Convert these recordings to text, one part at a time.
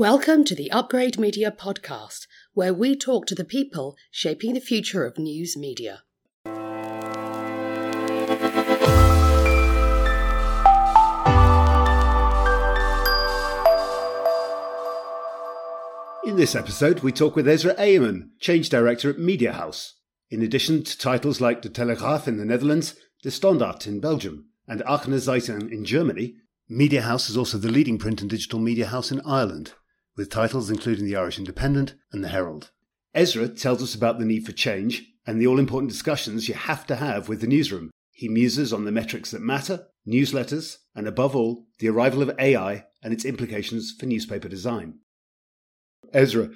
Welcome to the Upgrade Media podcast, where we talk to the people shaping the future of news media. In this episode, we talk with Ezra Eeman, Change Director at Mediahuis. In addition to titles like De Telegraaf in the Netherlands, De Standaard in Belgium, and Aachener Zeitung in Germany, Mediahuis is also the leading print and digital media house in Ireland, with titles including the Irish Independent and the Herald. Ezra tells us about the need for change and the all important discussions you have to have with the newsroom. He muses on the metrics that matter, newsletters, and above all, the arrival of AI and its implications for newspaper design. Ezra,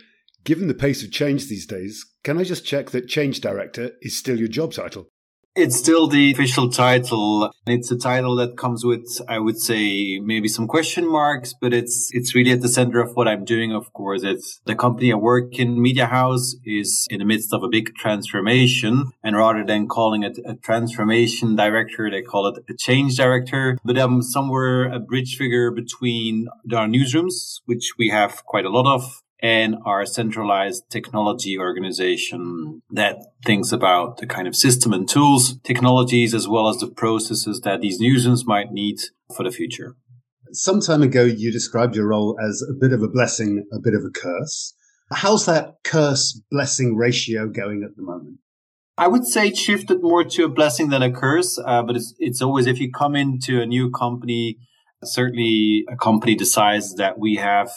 given the pace of change these days, can I just check that Change Director is still your job title? It's still the official title. And it's a title that comes with, I would say, maybe some question marks, but it's, it's really at the center of what I'm doing. Of course, it's the company I work in, Mediahuis, is in the midst of a big transformation. And rather than calling it a transformation director, they call it a change director. But I'm somewhere a bridge figure between our newsrooms, which we have quite a lot of, and our centralized technology organization that thinks about the kind of system and tools, technologies, as well as the processes that these newsrooms might need for the future. Some time ago, you described your role as a bit of a blessing, a bit of a curse. How's that curse blessing ratio going at the moment? I would say it shifted more to a blessing than a curse, uh, but it's, it's always if you come into a new company, certainly a company decides that we have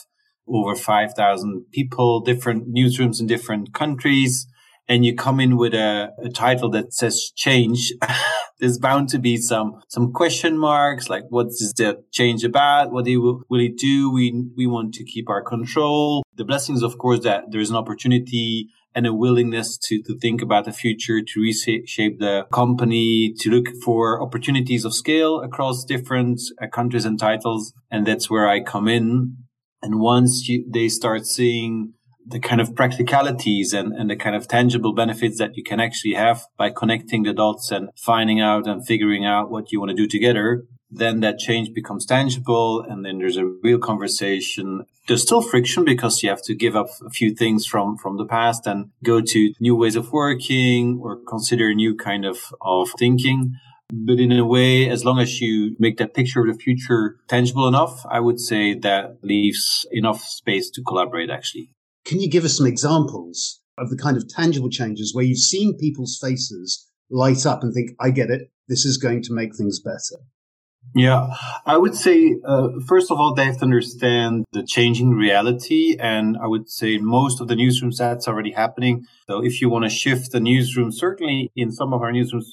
over 5,000 people, different newsrooms in different countries, and you come in with a, a title that says change, there's bound to be some, some question marks, like what is the change about? What will, will it do? We, we want to keep our control. The blessings, of course, that there's an opportunity and a willingness to, to think about the future, to reshape the company, to look for opportunities of scale across different uh, countries and titles. And that's where I come in and once you, they start seeing the kind of practicalities and, and the kind of tangible benefits that you can actually have by connecting the dots and finding out and figuring out what you want to do together, then that change becomes tangible and then there's a real conversation. There's still friction because you have to give up a few things from, from the past and go to new ways of working or consider a new kind of, of thinking. But in a way, as long as you make that picture of the future tangible enough, I would say that leaves enough space to collaborate actually. Can you give us some examples of the kind of tangible changes where you've seen people's faces light up and think, I get it. This is going to make things better? Yeah, I would say, uh, first of all, they have to understand the changing reality. And I would say most of the newsrooms, that's already happening. So if you want to shift the newsroom, certainly in some of our newsrooms,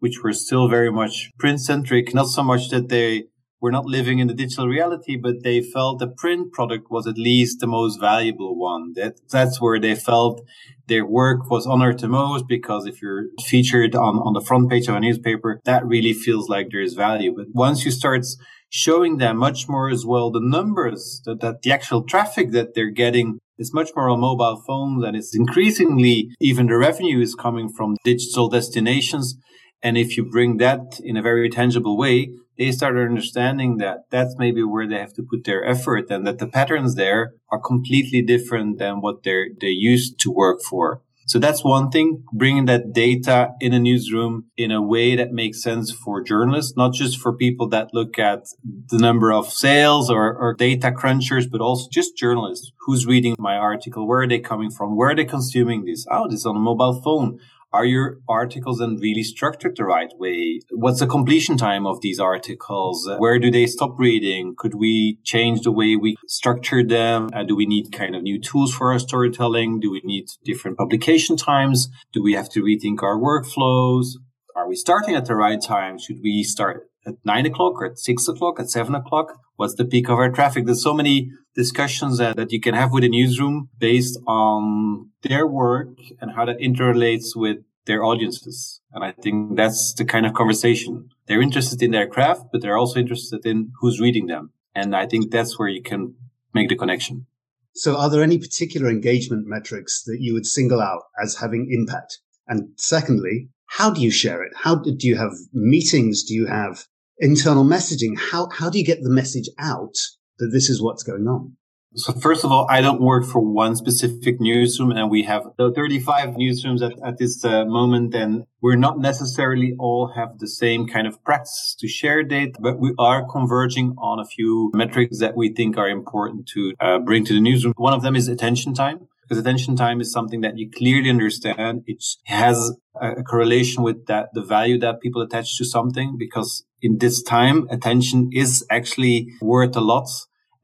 which were still very much print centric, not so much that they were not living in the digital reality, but they felt the print product was at least the most valuable one. That that's where they felt their work was honored the most because if you're featured on, on the front page of a newspaper, that really feels like there's value. But once you start showing them much more as well, the numbers that, that the actual traffic that they're getting is much more on mobile phones and it's increasingly even the revenue is coming from digital destinations and if you bring that in a very tangible way, they start understanding that that's maybe where they have to put their effort and that the patterns there are completely different than what they're, they used to work for. So that's one thing, bringing that data in a newsroom in a way that makes sense for journalists, not just for people that look at the number of sales or, or data crunchers, but also just journalists. Who's reading my article? Where are they coming from? Where are they consuming this? Oh, this is on a mobile phone. Are your articles then really structured the right way? What's the completion time of these articles? Where do they stop reading? Could we change the way we structure them? Uh, do we need kind of new tools for our storytelling? Do we need different publication times? Do we have to rethink our workflows? Are we starting at the right time? Should we start at nine o'clock or at six o'clock, at seven o'clock? What's the peak of our traffic? There's so many discussions that, that you can have with a newsroom based on their work and how that interrelates with their audiences. And I think that's the kind of conversation. They're interested in their craft, but they're also interested in who's reading them. And I think that's where you can make the connection. So are there any particular engagement metrics that you would single out as having impact? And secondly, how do you share it? How do you have meetings? Do you have internal messaging? How, how do you get the message out that this is what's going on? So first of all, I don't work for one specific newsroom and we have 35 newsrooms at, at this uh, moment and we're not necessarily all have the same kind of practice to share data, but we are converging on a few metrics that we think are important to uh, bring to the newsroom. One of them is attention time because attention time is something that you clearly understand. It has a correlation with that, the value that people attach to something because in this time, attention is actually worth a lot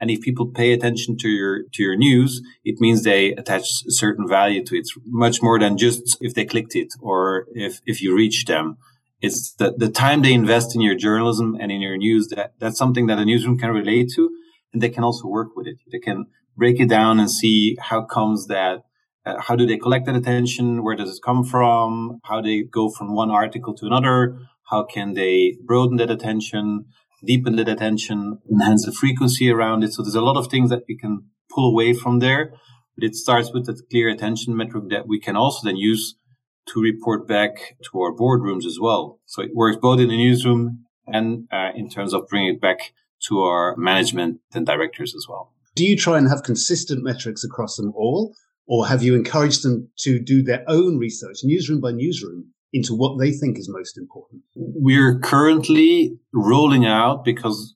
and if people pay attention to your, to your news, it means they attach a certain value to it. Much more than just if they clicked it or if, if you reach them. It's the, the time they invest in your journalism and in your news that that's something that a newsroom can relate to. And they can also work with it. They can break it down and see how comes that uh, how do they collect that attention? Where does it come from? How they go from one article to another? How can they broaden that attention? Deepen the attention, enhance the frequency around it. So there's a lot of things that we can pull away from there. But it starts with that clear attention metric that we can also then use to report back to our boardrooms as well. So it works both in the newsroom and uh, in terms of bringing it back to our management and directors as well. Do you try and have consistent metrics across them all? Or have you encouraged them to do their own research, newsroom by newsroom, into what they think is most important? We're currently rolling out because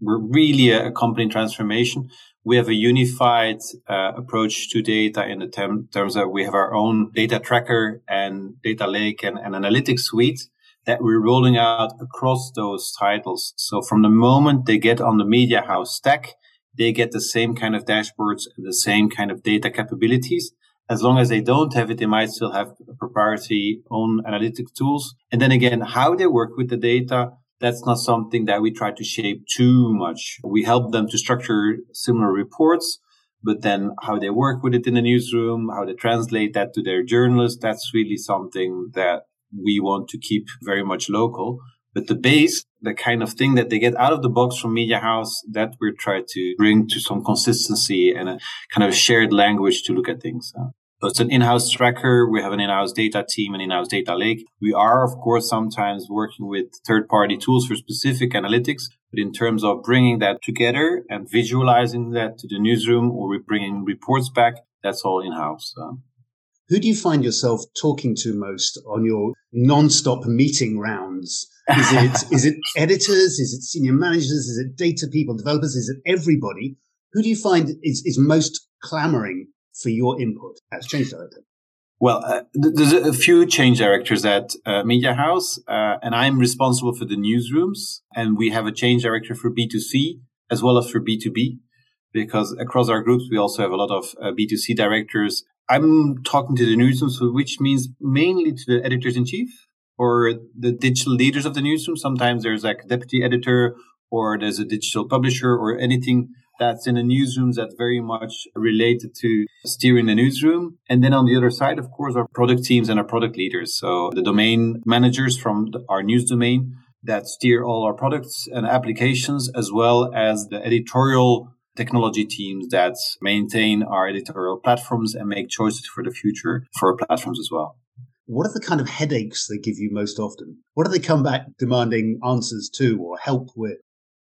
we're really a company transformation. We have a unified uh, approach to data in the term, terms that we have our own data tracker and data lake and, and analytics suite that we're rolling out across those titles. So from the moment they get on the Mediahuis stack, they get the same kind of dashboards and the same kind of data capabilities as long as they don't have it, they might still have proprietary own analytic tools. And then again, how they work with the data, that's not something that we try to shape too much. We help them to structure similar reports, but then how they work with it in the newsroom, how they translate that to their journalists, that's really something that we want to keep very much local. But the base, the kind of thing that they get out of the box from Mediahuis, that we're trying to bring to some consistency and a kind of shared language to look at things. So it's an in-house tracker. We have an in-house data team and in-house data lake. We are, of course, sometimes working with third-party tools for specific analytics. But in terms of bringing that together and visualizing that to the newsroom or we bringing reports back, that's all in-house. Who do you find yourself talking to most on your non-stop meeting rounds? Is it, is it editors? Is it senior managers? Is it data people, developers? Is it everybody? Who do you find is, is most clamoring for your input as change director? Well, uh, there's a few change directors at uh, Mediahuis, uh, and I'm responsible for the newsrooms. And we have a change director for B2C as well as for B2B, because across our groups, we also have a lot of B2C uh, directors. I'm talking to the newsrooms, which means mainly to the editors in chief or the digital leaders of the newsroom. Sometimes there's like a deputy editor or there's a digital publisher or anything that's in the newsrooms that's very much related to steering the newsroom. And then on the other side, of course, our product teams and our product leaders. So the domain managers from our news domain that steer all our products and applications, as well as the editorial technology teams that maintain our editorial platforms and make choices for the future for our platforms as well. What are the kind of headaches they give you most often? What do they come back demanding answers to or help with?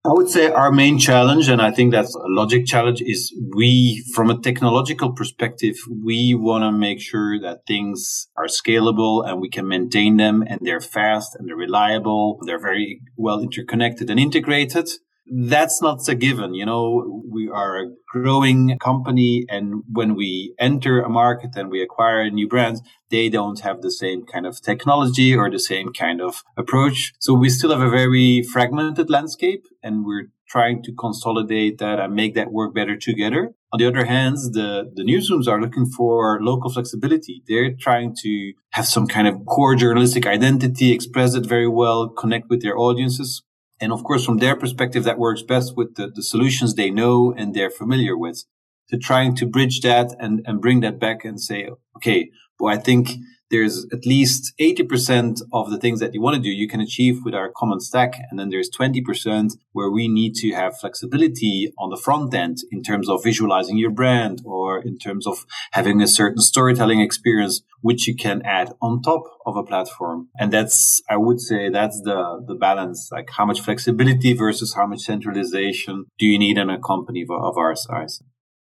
I would say our main challenge, and I think that's a logic challenge, is we, from a technological perspective, we want to make sure that things are scalable and we can maintain them and they're fast and they're reliable. They're very well interconnected and integrated that's not a given. You know, we are a growing company and when we enter a market and we acquire new brands, they don't have the same kind of technology or the same kind of approach. So we still have a very fragmented landscape and we're trying to consolidate that and make that work better together. On the other hand, the, the newsrooms are looking for local flexibility. They're trying to have some kind of core journalistic identity, express it very well, connect with their audiences. And of course, from their perspective, that works best with the, the solutions they know and they're familiar with. To trying to bridge that and, and bring that back and say, okay, well, I think there's at least 80% of the things that you want to do you can achieve with our common stack. And then there's 20% where we need to have flexibility on the front end in terms of visualizing your brand or in terms of having a certain storytelling experience, which you can add on top of a platform. And that's, I would say that's the, the balance, like how much flexibility versus how much centralization do you need in a company of, of our size?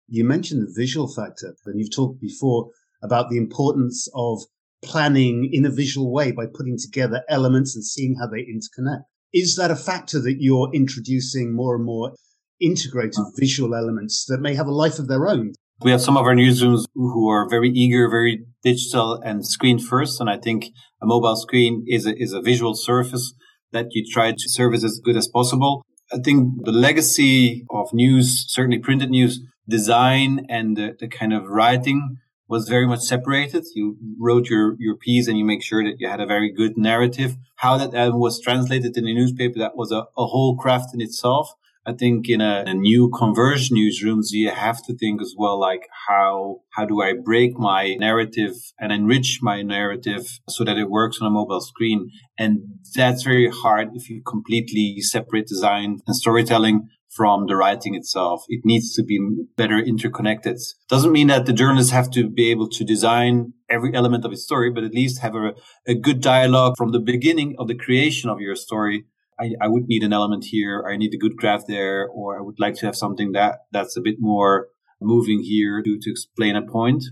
You mentioned the visual factor, and you've talked before about the importance of planning in a visual way by putting together elements and seeing how they interconnect. Is that a factor that you're introducing more and more integrated visual elements that may have a life of their own? We have some of our newsrooms who are very eager, very digital and screen first. And I think a mobile screen is a, is a visual surface that you try to service as good as possible. I think the legacy of news, certainly printed news, design and the, the kind of writing was very much separated. You wrote your, your piece and you make sure that you had a very good narrative. How that uh, was translated in the newspaper, that was a, a whole craft in itself. I think in a, a, new converge newsrooms, you have to think as well, like how, how do I break my narrative and enrich my narrative so that it works on a mobile screen? And that's very hard if you completely separate design and storytelling from the writing itself. It needs to be better interconnected. Doesn't mean that the journalists have to be able to design every element of a story, but at least have a, a good dialogue from the beginning of the creation of your story I, I would need an element here. I need a good graph there, or I would like to have something that that's a bit more moving here to, to explain a point.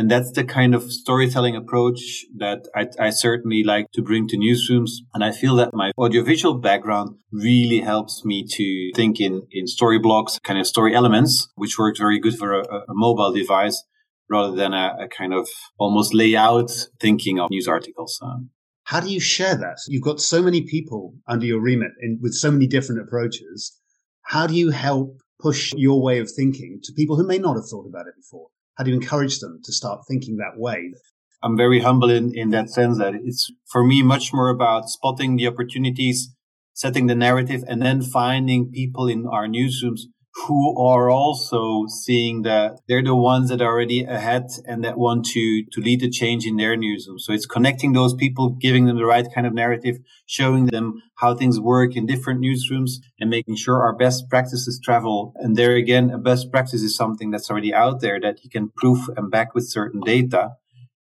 And that's the kind of storytelling approach that I, I, certainly like to bring to newsrooms. And I feel that my audiovisual background really helps me to think in, in story blocks, kind of story elements, which works very good for a, a mobile device rather than a, a, kind of almost layout thinking of news articles. Um, how do you share that? You've got so many people under your remit in, with so many different approaches. How do you help push your way of thinking to people who may not have thought about it before? How do you encourage them to start thinking that way? I'm very humble in, in that sense that it's for me much more about spotting the opportunities, setting the narrative, and then finding people in our newsrooms who are also seeing that they're the ones that are already ahead and that want to to lead the change in their newsroom. So it's connecting those people, giving them the right kind of narrative, showing them how things work in different newsrooms and making sure our best practices travel. And there again, a best practice is something that's already out there that you can proof and back with certain data.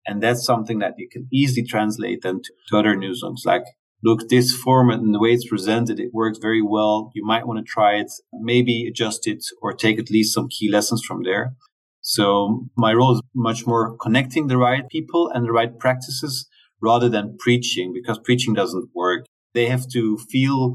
And that's something that you can easily translate then to, to other newsrooms. Like look, this format and the way it's presented, it works very well. You might want to try it, maybe adjust it or take at least some key lessons from there. So my role is much more connecting the right people and the right practices rather than preaching because preaching doesn't work. They have to feel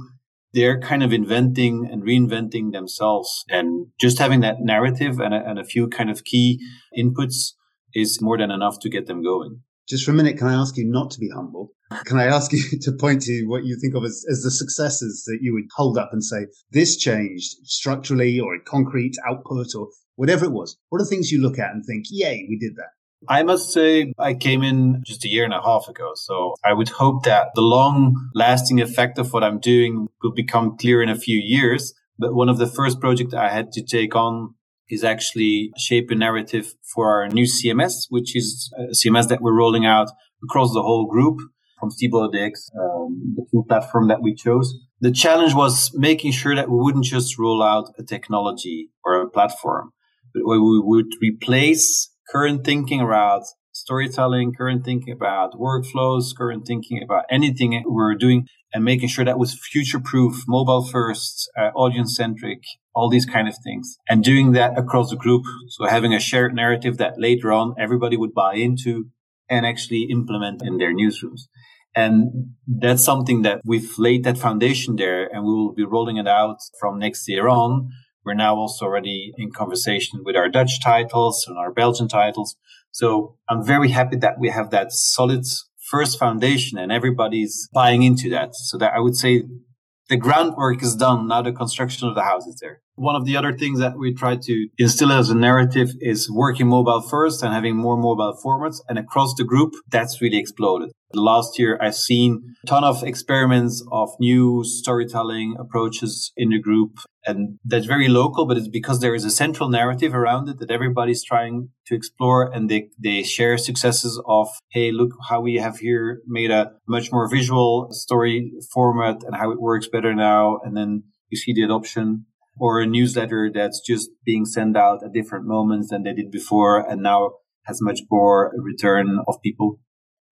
they're kind of inventing and reinventing themselves and just having that narrative and a, and a few kind of key inputs is more than enough to get them going. Just for a minute, can I ask you not to be humble? Can I ask you to point to what you think of as, as the successes that you would hold up and say, this changed structurally or in concrete output or whatever it was? What are things you look at and think, yay, we did that? I must say, I came in just a year and a half ago. So I would hope that the long lasting effect of what I'm doing will become clear in a few years. But one of the first projects I had to take on is actually shape a narrative for our new CMS, which is a CMS that we're rolling out across the whole group from Stibo DX, um, the tool platform that we chose. The challenge was making sure that we wouldn't just roll out a technology or a platform, but we would replace current thinking around storytelling, current thinking about workflows, current thinking about anything we're doing and making sure that was future proof, mobile first, uh, audience centric, all these kind of things and doing that across the group. So having a shared narrative that later on everybody would buy into and actually implement in their newsrooms. And that's something that we've laid that foundation there and we will be rolling it out from next year on. We're now also already in conversation with our Dutch titles and our Belgian titles. So I'm very happy that we have that solid first foundation and everybody's buying into that. So that I would say the groundwork is done. Now the construction of the house is there. One of the other things that we try to instill as a narrative is working mobile first and having more mobile formats. And across the group, that's really exploded. The last year, I've seen a ton of experiments of new storytelling approaches in the group. And that's very local, but it's because there is a central narrative around it that everybody's trying to explore and they, they share successes of, Hey, look how we have here made a much more visual story format and how it works better now. And then you see the adoption or a newsletter that's just being sent out at different moments than they did before and now has much more return of people.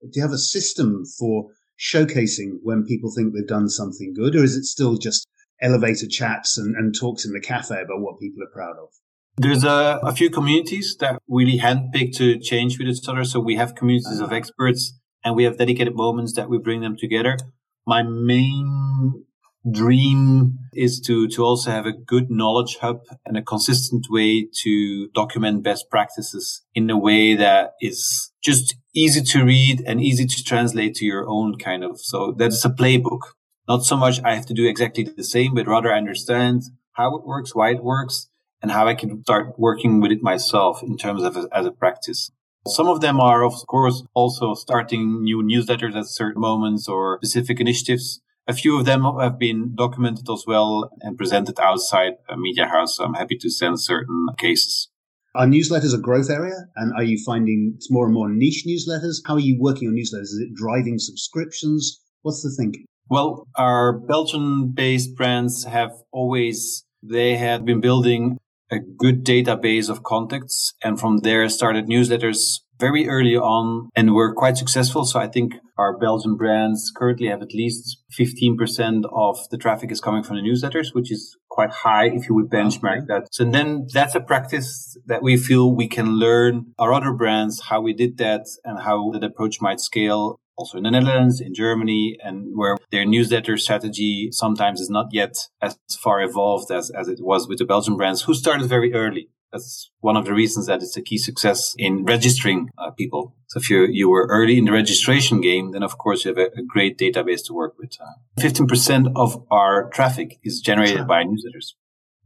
Do you have a system for showcasing when people think they've done something good, or is it still just elevator chats and, and talks in the cafe about what people are proud of? There's a, a few communities that really handpick to change with each other. So we have communities of uh-huh. experts and we have dedicated moments that we bring them together. My main dream is to, to also have a good knowledge hub and a consistent way to document best practices in a way that is just easy to read and easy to translate to your own kind of. So that's a playbook. Not so much I have to do exactly the same, but rather understand how it works, why it works, and how I can start working with it myself in terms of a, as a practice. Some of them are, of course, also starting new newsletters at certain moments or specific initiatives. A few of them have been documented as well and presented outside a media house. So I'm happy to send certain cases. Are newsletters a growth area? And are you finding it's more and more niche newsletters? How are you working on newsletters? Is it driving subscriptions? What's the thinking? Well, our Belgian based brands have always, they have been building a good database of contacts and from there started newsletters very early on and were quite successful. So I think our Belgian brands currently have at least 15% of the traffic is coming from the newsletters, which is quite high if you would benchmark that. So then that's a practice that we feel we can learn our other brands, how we did that and how that approach might scale also in the Netherlands, in Germany, and where their newsletter strategy sometimes is not yet as far evolved as, as it was with the Belgian brands who started very early. That's one of the reasons that it's a key success in registering uh, people. So if you you were early in the registration game, then of course you have a, a great database to work with. Uh, fifteen percent of our traffic is generated by newsletters.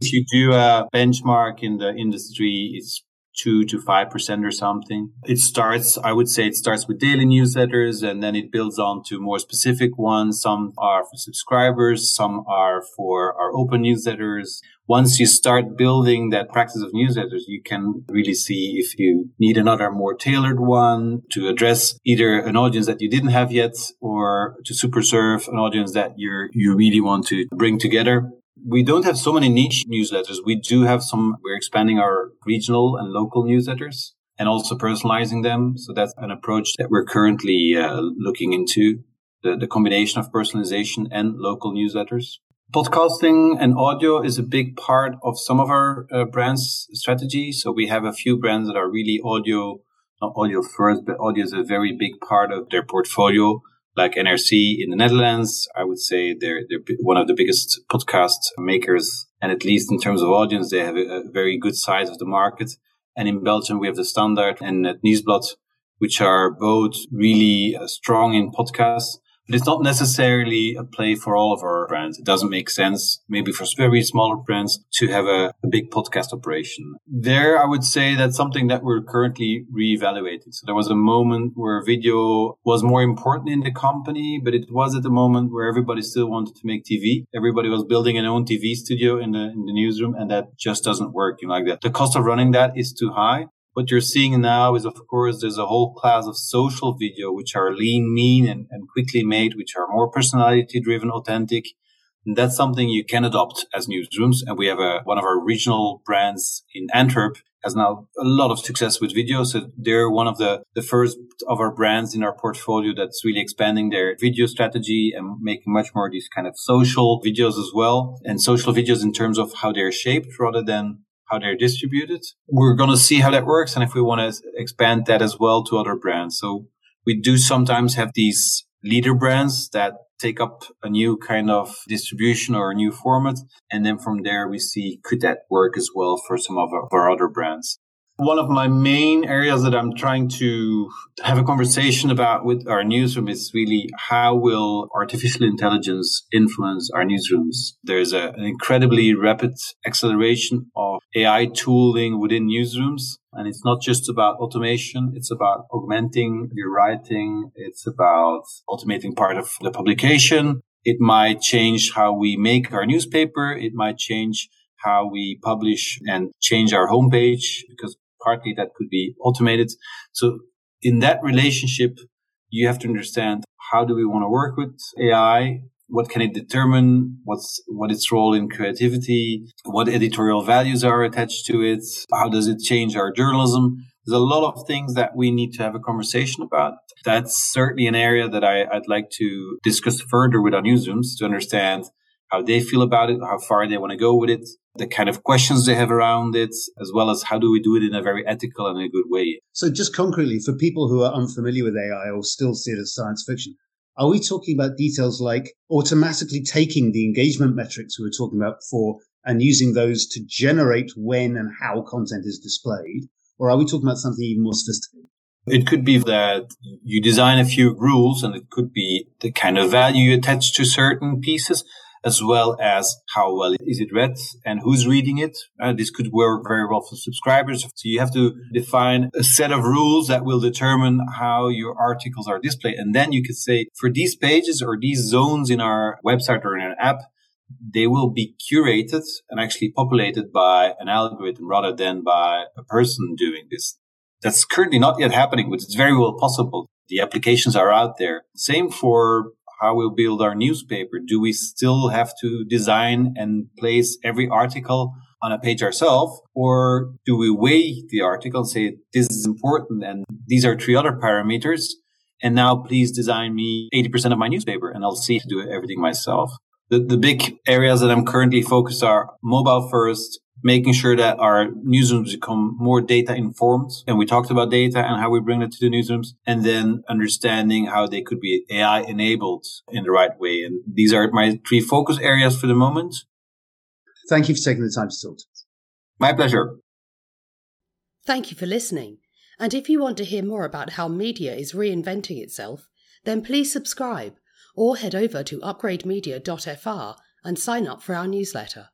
If you do a benchmark in the industry, it's two to five percent or something. It starts, I would say, it starts with daily newsletters, and then it builds on to more specific ones. Some are for subscribers, some are for our open newsletters once you start building that practice of newsletters, you can really see if you need another more tailored one to address either an audience that you didn't have yet or to super serve an audience that you're, you really want to bring together. We don't have so many niche newsletters. We do have some, we're expanding our regional and local newsletters and also personalizing them. So that's an approach that we're currently uh, looking into the, the combination of personalization and local newsletters. Podcasting and audio is a big part of some of our uh, brands strategy. So we have a few brands that are really audio, not audio first, but audio is a very big part of their portfolio. Like NRC in the Netherlands, I would say they're, they're one of the biggest podcast makers. And at least in terms of audience, they have a, very good size of the market. And in Belgium, we have the Standard and Nieuwsblad, which are both really uh, strong in podcasts but it's not necessarily a play for all of our brands. It doesn't make sense, maybe for very smaller brands, to have a, a big podcast operation. There, I would say that's something that we're currently reevaluating. So there was a moment where video was more important in the company, but it was at the moment where everybody still wanted to make TV. Everybody was building an own TV studio in the, in the newsroom, and that just doesn't work you know, like that. The cost of running that is too high what you're seeing now is, of course, there's a whole class of social video, which are lean, mean, and, and quickly made, which are more personality driven, authentic. And that's something you can adopt as newsrooms. And we have a, one of our regional brands in Antwerp has now a lot of success with video. So they're one of the, the first of our brands in our portfolio that's really expanding their video strategy and making much more these kind of social videos as well. And social videos in terms of how they're shaped rather than how they're distributed. We're going to see how that works and if we want to expand that as well to other brands. So we do sometimes have these leader brands that take up a new kind of distribution or a new format. And then from there, we see could that work as well for some of our, other brands. One of my main areas that I'm trying to have a conversation about with our newsroom is really how will artificial intelligence influence our newsrooms? There's a, an incredibly rapid acceleration of AI tooling within newsrooms. And it's not just about automation. It's about augmenting your writing. It's about automating part of the publication. It might change how we make our newspaper. It might change how we publish and change our homepage because partly that could be automated. So in that relationship, you have to understand how do we want to work with AI? What can it determine? What's what its role in creativity? What editorial values are attached to it? How does it change our journalism? There's a lot of things that we need to have a conversation about. That's certainly an area that I, would like to discuss further with our newsrooms to understand how they feel about it, how far they want to go with it, the kind of questions they have around it, as well as how do we do it in a very ethical and a good way. So, just concretely, for people who are unfamiliar with AI or still see it as science fiction, are we talking about details like automatically taking the engagement metrics we were talking about before and using those to generate when and how content is displayed? Or are we talking about something even more sophisticated? It could be that you design a few rules and it could be the kind of value attached to certain pieces as well as how well is it read and who's reading it. Uh, this could work very well for subscribers. So you have to define a set of rules that will determine how your articles are displayed. And then you could say for these pages or these zones in our website or in an app, they will be curated and actually populated by an algorithm rather than by a person doing this. That's currently not yet happening, but it's very well possible. The applications are out there. Same for how we'll build our newspaper. Do we still have to design and place every article on a page ourselves? Or do we weigh the article and say, this is important and these are three other parameters? And now please design me 80% of my newspaper and I'll see to do everything myself. The, the big areas that I'm currently focused are mobile first, making sure that our newsrooms become more data informed. And we talked about data and how we bring it to the newsrooms and then understanding how they could be AI enabled in the right way. And these are my three focus areas for the moment. Thank you for taking the time to talk to us. My pleasure. Thank you for listening. And if you want to hear more about how media is reinventing itself, then please subscribe or head over to upgrademedia.fr and sign up for our newsletter.